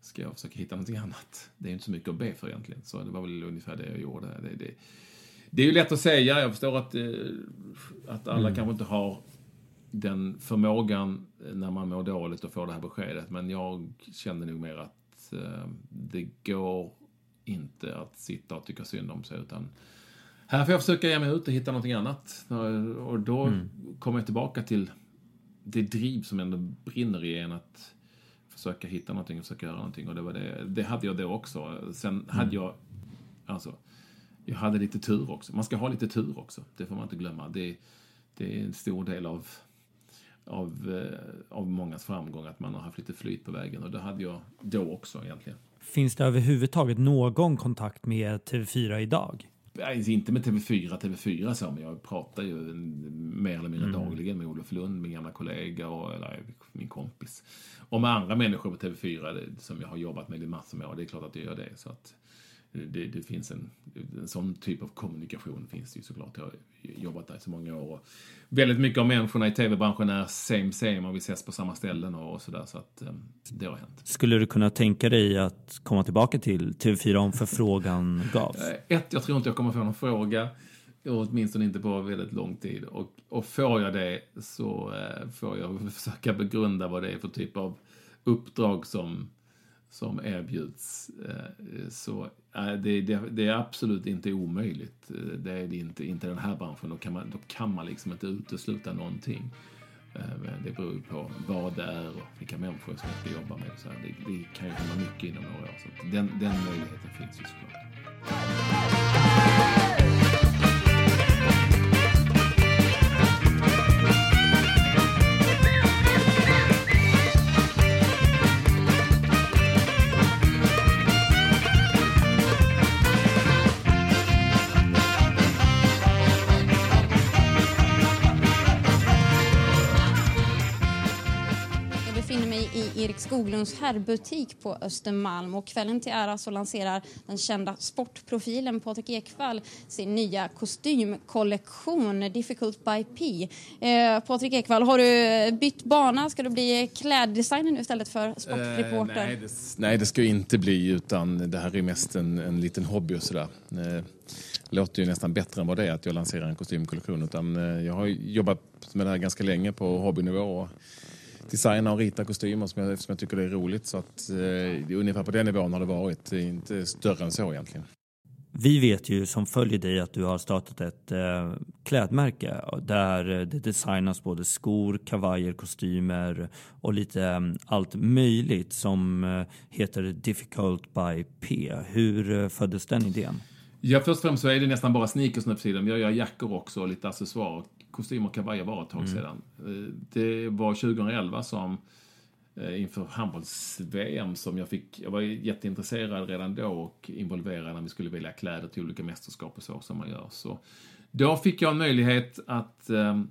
Speaker 1: ska jag försöka hitta någonting annat. Det är inte så mycket att be för egentligen. Så det var väl ungefär det jag gjorde. Det, det, det är ju lätt att säga. Jag förstår att, eh, att alla mm. kanske inte har den förmågan när man mår dåligt och får det här beskedet. Men jag kände nog mer att eh, det går inte att sitta och tycka synd om sig. Utan här får jag försöka ge mig ut och hitta någonting annat. Och då mm. kommer jag tillbaka till det driv som ändå brinner i en att försöka hitta någonting och försöka göra någonting. Och det, var det, det hade jag då också. Sen mm. hade jag Alltså, jag hade lite tur också. Man ska ha lite tur också, det får man inte glömma. Det, det är en stor del av, av, eh, av mångas framgång att man har haft lite flyt på vägen och det hade jag då också egentligen.
Speaker 4: Finns det överhuvudtaget någon kontakt med TV4 idag?
Speaker 1: Nej, inte med TV4, TV4 så, men jag pratar ju mer eller mindre mm. dagligen med Olof Lund, min gamla kollega och eller, min kompis. Och med andra människor på TV4 som jag har jobbat med i massor med år. Det är klart att jag gör det. Så att det, det finns en, en sån typ av kommunikation finns det ju såklart. Jag har jobbat där i så många år. Och väldigt mycket av människorna i tv-branschen är same same och vi ses på samma ställen och sådär. Så att um, det har hänt.
Speaker 2: Skulle du kunna tänka dig att komma tillbaka till TV4 om förfrågan gavs?
Speaker 1: Eh, ett, jag tror inte jag kommer få någon fråga. Åtminstone inte på väldigt lång tid. Och, och får jag det så uh, får jag [LAUGHS] försöka begrunda vad det är för typ av uppdrag som som erbjuds. Eh, så eh, det, det, det, är absolut inte omöjligt. Eh, det är det inte, inte den här branschen. Då kan man, då kan man liksom inte utesluta någonting. Det beror på vad det är och vilka människor som ska jobba med. Så det, det kan ju komma mycket inom några år. Så den, den möjligheten finns ju såklart.
Speaker 9: Skoglunds herrbutik på Östermalm. Och kvällen till ära så lanserar den kända sportprofilen Patrik Ekwall sin nya kostymkollektion Difficult by P. Eh, Patrik Ekwall, har du bytt bana? Ska du bli kläddesigner nu istället för sportreporter?
Speaker 1: Eh, nej, det, nej, det ska inte bli utan det här är mest en, en liten hobby och sådär. Eh, låter ju nästan bättre än vad det är att jag lanserar en kostymkollektion. Utan eh, jag har jobbat med det här ganska länge på hobbynivå. Designa och rita kostymer som jag, som jag tycker det är roligt. Så att, eh, ungefär på den nivån har det varit. Det är inte större än så egentligen.
Speaker 2: Vi vet ju som följer dig att du har startat ett eh, klädmärke där det designas både skor, kavajer, kostymer och lite eh, allt möjligt som eh, heter Difficult by P. Hur eh, föddes den idén?
Speaker 1: Ja, först och främst så är det nästan bara sneakers nu för tiden. Jag gör jackor också och lite accessoarer kostym och kavajer var ett tag mm. sedan. Eh, det var 2011 som eh, inför handbolls-VM som jag fick, jag var jätteintresserad redan då och involverad när vi skulle välja kläder till olika mästerskap och så som man gör. Så då fick jag en möjlighet att eh,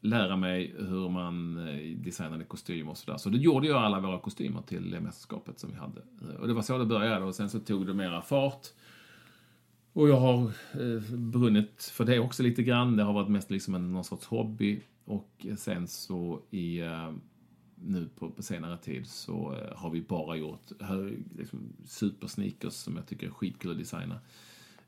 Speaker 1: lära mig hur man designade kostymer och sådär. Så då gjorde jag alla våra kostymer till mästerskapet som vi hade. Och det var så det började och sen så tog det mera fart. Och jag har eh, brunnit för det också lite grann. Det har varit mest liksom en, någon sorts hobby. Och sen så i, eh, nu på, på, senare tid så eh, har vi bara gjort liksom, supersneakers som jag tycker är skitkul att designa.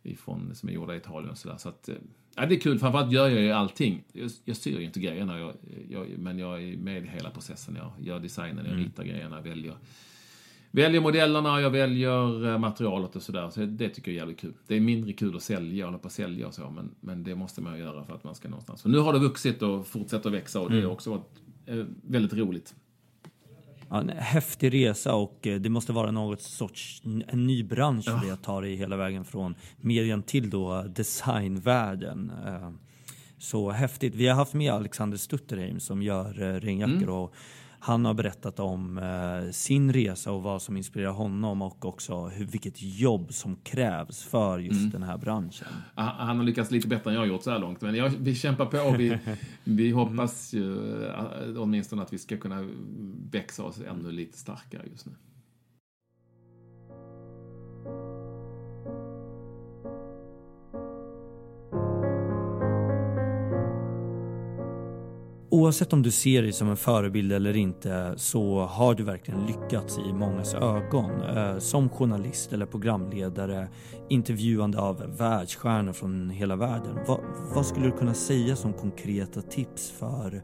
Speaker 1: Ifrån, som är gjorda i Italien och sådär. Så att, eh, ja, det är kul. Framförallt gör jag ju allting. Jag, jag styr ju inte grejerna, jag, jag, men jag är med i hela processen. Jag gör designen, jag mm. ritar grejerna, väljer väljer modellerna, jag väljer eh, materialet och sådär. Så det tycker jag är jävligt kul. Det är mindre kul att sälja, hålla på att sälja och så, men, men det måste man göra för att man ska någonstans. Så nu har det vuxit och fortsätter att växa och det är mm. också varit eh, väldigt roligt.
Speaker 2: Ja, en häftig resa och eh, det måste vara något sorts en ny bransch ja. det att ta dig hela vägen från medien till då designvärlden. Så häftigt. Vi har haft med Alexander Stutterheim som gör regnjackor mm. och han har berättat om eh, sin resa och vad som inspirerar honom och också hur, vilket jobb som krävs för just mm. den här branschen.
Speaker 1: Han har lyckats lite bättre än jag gjort så här långt, men jag, vi kämpar på. och Vi, [LAUGHS] vi hoppas ju eh, åtminstone att vi ska kunna växa oss ännu lite starkare just nu.
Speaker 2: Oavsett om du ser dig som en förebild eller inte så har du verkligen lyckats i mångas ögon. Eh, som journalist eller programledare, intervjuande av världsstjärnor från hela världen. Vad, vad skulle du kunna säga som konkreta tips för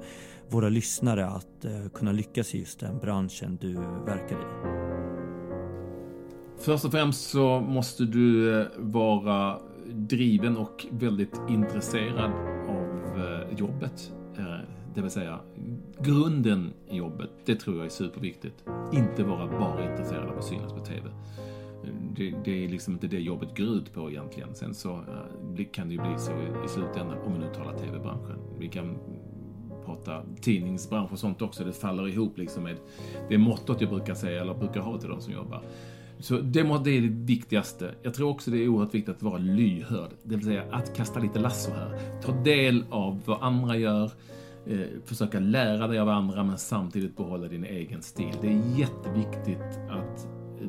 Speaker 2: våra lyssnare att eh, kunna lyckas i just den branschen du verkar i?
Speaker 1: Först och främst så måste du eh, vara driven och väldigt intresserad av jobbet det vill säga, grunden i jobbet, det tror jag är superviktigt. Inte vara bara intresserad av att synas på TV. det, det, är liksom inte det jobbet går ut på egentligen. Sen så eh, kan det ju bli så i, i slutändan, om vi nu talar tv-branschen. Vi kan prata tidningsbransch och sånt också. Det faller ihop liksom med det mottot jag brukar säga, eller brukar ha till de som jobbar. Så det, det är det viktigaste. Jag tror också det är oerhört viktigt att vara lyhörd. Det vill säga att kasta lite lasso här. Ta del av vad andra gör. Eh, försöka lära dig av andra men samtidigt behålla din egen stil. Det är jätteviktigt att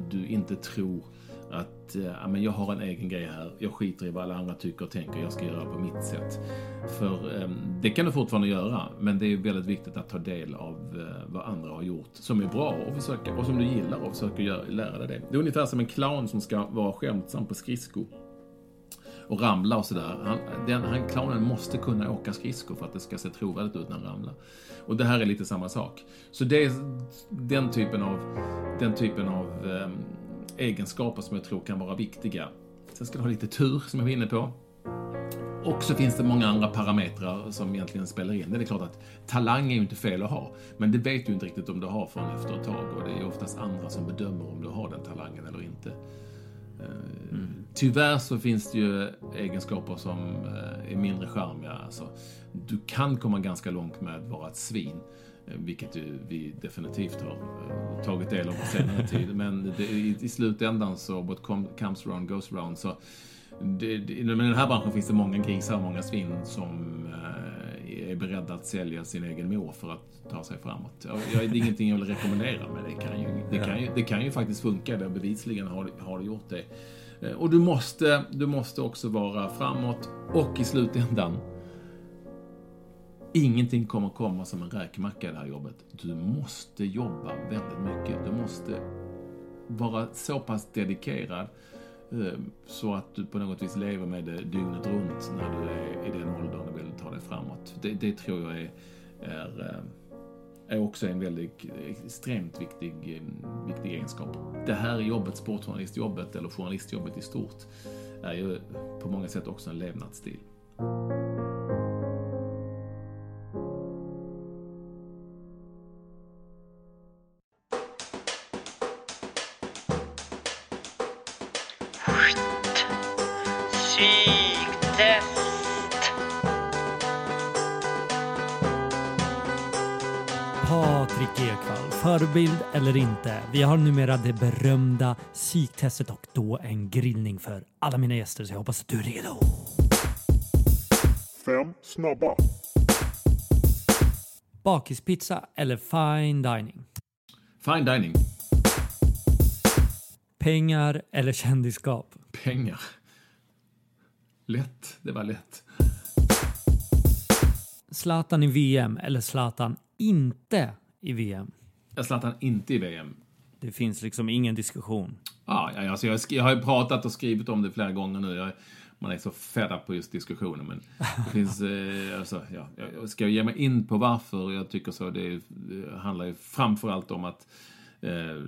Speaker 1: du inte tror att eh, ja, men jag har en egen grej här, jag skiter i vad alla andra tycker och tänker, jag ska göra på mitt sätt. För eh, det kan du fortfarande göra, men det är väldigt viktigt att ta del av eh, vad andra har gjort som är bra och, försöka, och som du gillar och försöka göra, lära dig det. Det är ungefär som en clown som ska vara skämtsam på skridskor och ramla och sådär. Han, den, han, clownen måste kunna åka skridskor för att det ska se trovärdigt ut när han ramlar. Och det här är lite samma sak. Så det är den typen av, den typen av eh, egenskaper som jag tror kan vara viktiga. Sen ska du ha lite tur, som jag var inne på. Och så finns det många andra parametrar som egentligen spelar in. Det är klart att talang är ju inte fel att ha, men det vet du inte riktigt om du har förrän efter ett tag och det är oftast andra som bedömer om du har den talangen eller inte. Mm. Tyvärr så finns det ju egenskaper som eh, är mindre charmiga. Alltså, du kan komma ganska långt med att vara ett svin. Eh, vilket vi definitivt har eh, tagit del av på senare [LAUGHS] tid. Men det, i, i slutändan så, what comes around goes around. Så det, det, I den här branschen finns det många grisar och många svin som eh, är beredda att sälja sin egen mor för att ta sig framåt. Jag, jag, det är ingenting jag vill rekommendera, men det kan ju, det kan ju, det kan ju faktiskt funka. Det bevisligen har, har det gjort det. Och du måste, du måste också vara framåt och i slutändan Ingenting kommer komma som en räkmacka i det här jobbet. Du måste jobba väldigt mycket. Du måste vara så pass dedikerad eh, Eh, så att du på något vis lever med det dygnet runt när du är i den åldern och vill ta dig framåt. Det, det tror jag är, är, eh, är, också en väldigt extremt viktig, eh, viktig egenskap. Det här jobbet, sportjournalistjobbet eller journalistjobbet i stort, är ju på många sätt också en levnadsstil.
Speaker 4: Förebild eller inte. Vi har numera det berömda psyktestet och då en grillning för alla mina gäster så jag hoppas att du är redo.
Speaker 3: Fem snabba.
Speaker 4: Bakispizza eller fine dining?
Speaker 1: Fine dining.
Speaker 4: Pengar eller kändisskap?
Speaker 1: Pengar. Lätt. Det var lätt.
Speaker 4: Zlatan i VM eller Zlatan inte i VM?
Speaker 1: Jag Zlatan inte i VM.
Speaker 2: Det finns liksom ingen diskussion.
Speaker 1: Ja, alltså jag, jag har ju pratat och skrivit om det flera gånger nu. Jag, man är så fed på just diskussionen. Men det finns, [LAUGHS] eh, alltså, ja, jag ska ge mig in på varför jag tycker så. Det, det handlar ju framförallt om att eh,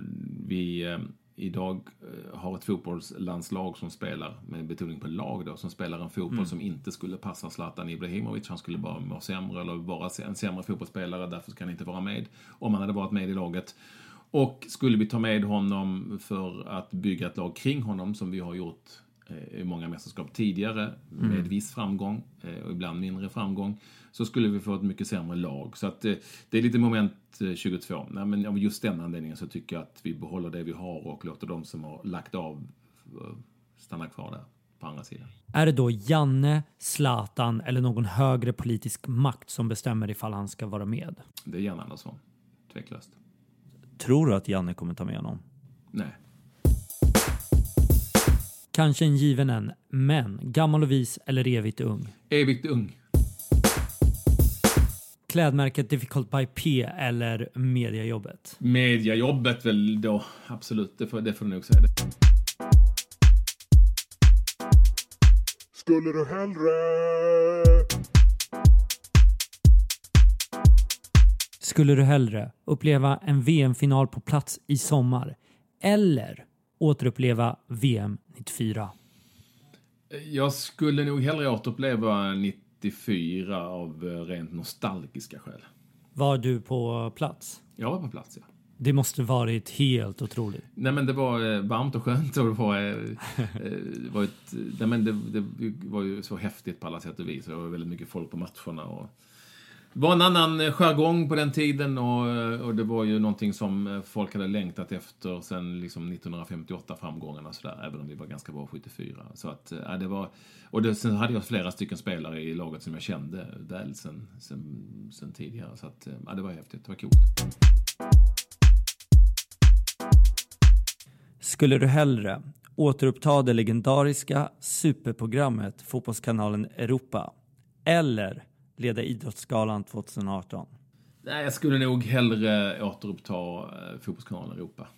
Speaker 1: vi eh, idag eh, har ett fotbollslandslag som spelar, med betoning på lag då, som spelar en fotboll mm. som inte skulle passa Zlatan Ibrahimovic. Han skulle bara må sämre eller vara en sämre fotbollsspelare, därför ska han inte vara med om han hade varit med i laget. Och skulle vi ta med honom för att bygga ett lag kring honom, som vi har gjort eh, i många mästerskap tidigare, med mm. viss framgång eh, och ibland mindre framgång, så skulle vi få ett mycket sämre lag. Så att det är lite moment 22. Eh, Nej, men av just den anledningen så tycker jag att vi behåller det vi har och låter de som har lagt av eh, stanna kvar där på andra sidan.
Speaker 4: Är det då Janne, Zlatan eller någon högre politisk makt som bestämmer ifall han ska vara med?
Speaker 1: Det är Janne Andersson, tveklöst.
Speaker 2: Tror du att Janne kommer ta med honom?
Speaker 1: Nej.
Speaker 4: Kanske en given en, men gammal och vis eller evigt ung?
Speaker 1: Evigt ung
Speaker 4: klädmärket Difficult by P eller mediajobbet?
Speaker 1: Mediajobbet väl då, absolut. Det får, det får du nog säga.
Speaker 3: Skulle du hellre...
Speaker 4: Skulle du hellre uppleva en VM-final på plats i sommar eller återuppleva VM 94?
Speaker 1: Jag skulle nog hellre återuppleva 94 94 av eh, rent nostalgiska skäl.
Speaker 4: Var du på plats?
Speaker 1: Jag var på plats, ja.
Speaker 4: Det måste varit helt otroligt.
Speaker 1: Nej men det var eh, varmt och skönt och det var, eh, var ett, nej, men det, det var ju så häftigt på alla sätt och vis. Det var väldigt mycket folk på matcherna. Och, det var en annan eh, jargong på den tiden och, eh, och det var ju någonting som eh, folk hade längtat efter sen liksom 1958 framgångarna sådär, även om vi var ganska bra 74. Så att, ja, det var, och det, sen hade jag flera stycken spelare i laget som jag kände väl sen, sen, sen tidigare. Så att, ja, det var häftigt, det var coolt.
Speaker 2: Skulle du hellre återuppta det legendariska superprogrammet Fotbollskanalen Europa eller leda Idrottsgalan 2018?
Speaker 1: Nej, jag skulle nog hellre återuppta eh, Fotbollskanalen Europa.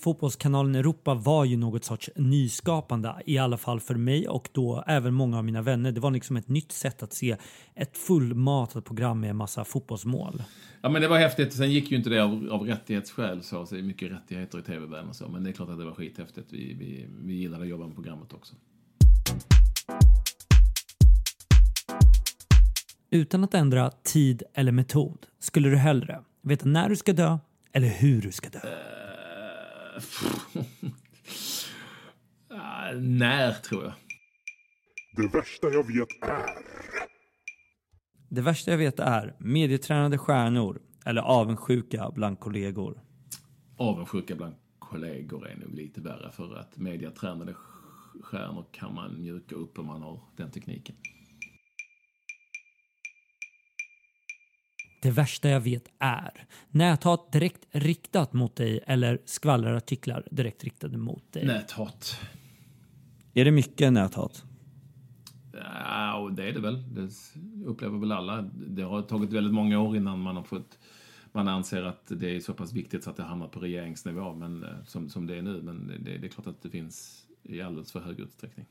Speaker 4: Fotbollskanalen Europa var ju något sorts nyskapande, i alla fall för mig och då även många av mina vänner. Det var liksom ett nytt sätt att se ett fullmatat program med en massa fotbollsmål.
Speaker 1: Ja men det var häftigt. Sen gick ju inte det av, av rättighetsskäl så, så det är mycket rättigheter i tv-världen och så. Men det är klart att det var skithäftigt. Vi, vi, vi gillade att jobba med programmet också.
Speaker 4: Utan att ändra tid eller metod, skulle du hellre veta när du ska dö eller hur du ska dö? [LAUGHS]
Speaker 1: Ah, när, tror jag.
Speaker 3: Det värsta jag vet är...
Speaker 2: Det värsta jag vet är medietränade stjärnor eller avundsjuka bland kollegor.
Speaker 1: Avundsjuka bland kollegor är nog lite värre för att mediatränade stjärnor kan man mjuka upp om man har den tekniken.
Speaker 4: Det värsta jag vet är näthat direkt riktat mot dig eller skvallerartiklar direkt riktade mot dig.
Speaker 1: Näthat.
Speaker 2: Är det mycket näthat?
Speaker 1: Ja, och det är det väl. Det upplever väl alla. Det har tagit väldigt många år innan man har fått man anser att det är så pass viktigt så att det hamnar på regeringsnivå men, eh, som, som det är nu. Men det, det är klart att det finns i alldeles för hög utsträckning.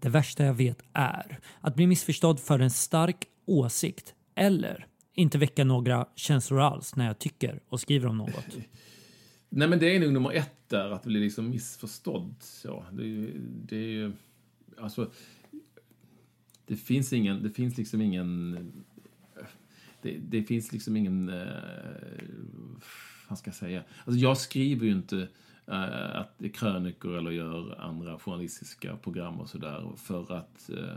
Speaker 4: Det värsta jag vet är att bli missförstådd för en stark åsikt eller inte väcka några känslor alls när jag tycker och skriver om något. [LAUGHS]
Speaker 1: Nej men det är nog nummer ett där, att bli liksom missförstådd. Så, det, det är ju, alltså, det finns ingen, det finns liksom ingen, det, det finns liksom ingen, eh, vad ska jag säga, alltså jag skriver ju inte eh, Eh, att krönikor eller gör andra journalistiska program och sådär för att eh,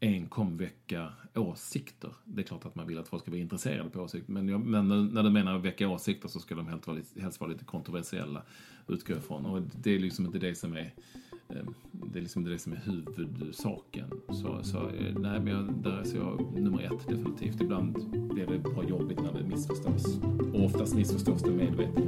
Speaker 1: enkom väcka åsikter. Det är klart att man vill att folk ska vara intresserade på åsikter, men, jag, men när du menar att väcka åsikter så ska de helst vara lite, helst vara lite kontroversiella, utgår jag ifrån. Och det är liksom inte det som är eh, det är liksom det som är huvudsaken. Så, så eh, nej, men jag, där är så jag nummer ett definitivt. Ibland blir det bra jobbigt när det missförstås. Och oftast missförstås det medvetet.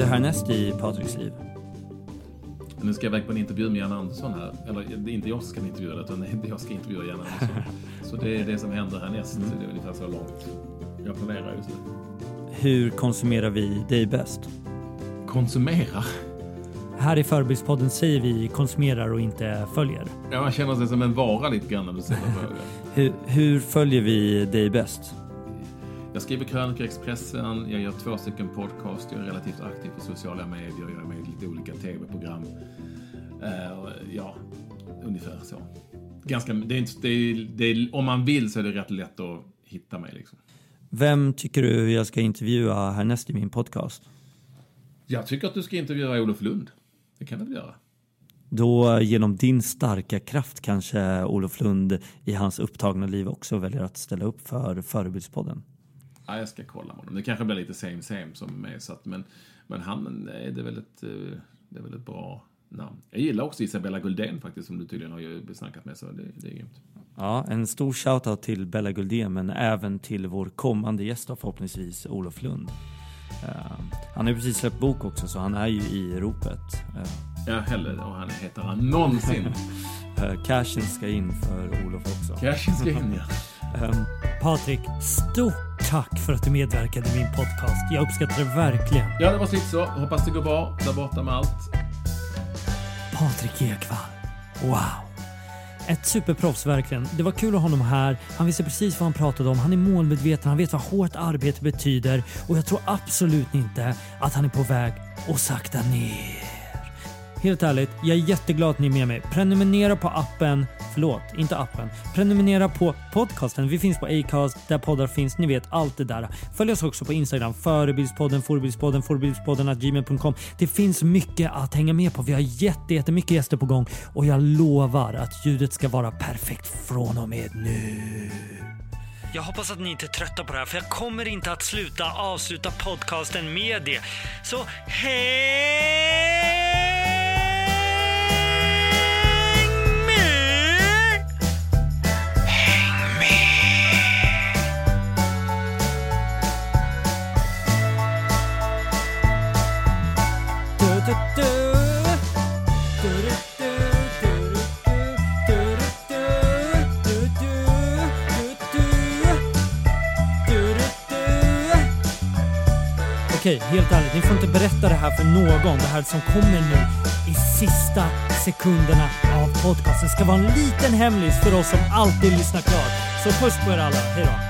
Speaker 2: Vad händer härnäst i Patriks liv?
Speaker 1: Nu ska jag iväg på en intervju med Jan Andersson här. Eller det är inte jag som ska intervjua det, utan det är jag ska intervjua Jan Andersson. [LAUGHS] Så det är det som händer härnäst. Det är ungefär så långt jag planerar just nu.
Speaker 2: Hur konsumerar vi dig bäst?
Speaker 1: Konsumera?
Speaker 4: Här i Förebildspodden säger vi konsumerar och inte följer.
Speaker 1: Ja, man känner sig som en vara lite grann när du ställer frågan. [LAUGHS]
Speaker 2: Hur, hur följer vi dig bäst?
Speaker 1: Jag skriver krönikor i Expressen, jag gör två stycken podcast, jag är relativt aktiv på sociala medier, jag är med i lite olika tv-program. Och ja, ungefär så. Ganska, det är inte, det är, det är, om man vill så är det rätt lätt att hitta mig. Liksom.
Speaker 2: Vem tycker du jag ska intervjua härnäst i min podcast?
Speaker 1: Jag tycker att du ska intervjua Olof Lund. Det kan du väl göra?
Speaker 2: Då genom din starka kraft kanske Olof Lund i hans upptagna liv också väljer att ställa upp för Förebildspodden.
Speaker 1: Ja, jag ska kolla med honom. Det kanske blir lite same same som med, så att, men, men han är det väl ett, eh, det är väl ett bra namn. Jag gillar också Isabella Guldén faktiskt, som du tydligen har snackat med, så det, det är grymt.
Speaker 2: Ja, en stor shoutout till Bella Guldén men även till vår kommande gäst förhoppningsvis Olof Lund. Eh, han har ju precis släppt bok också så han är ju i ropet. Eh,
Speaker 1: Ja, heller, och han heter han någonsin. [LAUGHS]
Speaker 2: eh, cashen ska in för Olof också.
Speaker 1: Cashen ska in, ja.
Speaker 4: Um, [LAUGHS] Patrik, stort tack för att du medverkade i min podcast. Jag uppskattar det verkligen.
Speaker 1: Ja, det var slut så. Hoppas det går bra där borta med allt.
Speaker 4: Patrik Ekwall. Wow.
Speaker 2: Ett superproffs verkligen. Det var kul att ha honom här. Han visste precis vad han pratade om. Han är målmedveten, han vet vad hårt arbete betyder och jag tror absolut inte att han är på väg att sakta ner. Helt ärligt, jag är jätteglad att ni är med mig. Prenumerera på appen, förlåt, inte appen. Prenumerera på podcasten. Vi finns på Acast, där poddar finns. Ni vet allt det där. Följ oss också på Instagram, förebildspodden, Forebildspodden, forbildspodden gmail.com. Det finns mycket att hänga med på. Vi har jätte, jättemycket gäster på gång och jag lovar att ljudet ska vara perfekt från och med nu. Jag hoppas att ni inte är trötta på det här för jag kommer inte att sluta avsluta podcasten med det. Så hej! Okej, helt ärligt, ni får inte berätta det här för någon. Det här som kommer nu i sista sekunderna av podcasten ska vara en liten hemlis för oss som alltid lyssnar klart. Så puss på er alla, hejdå!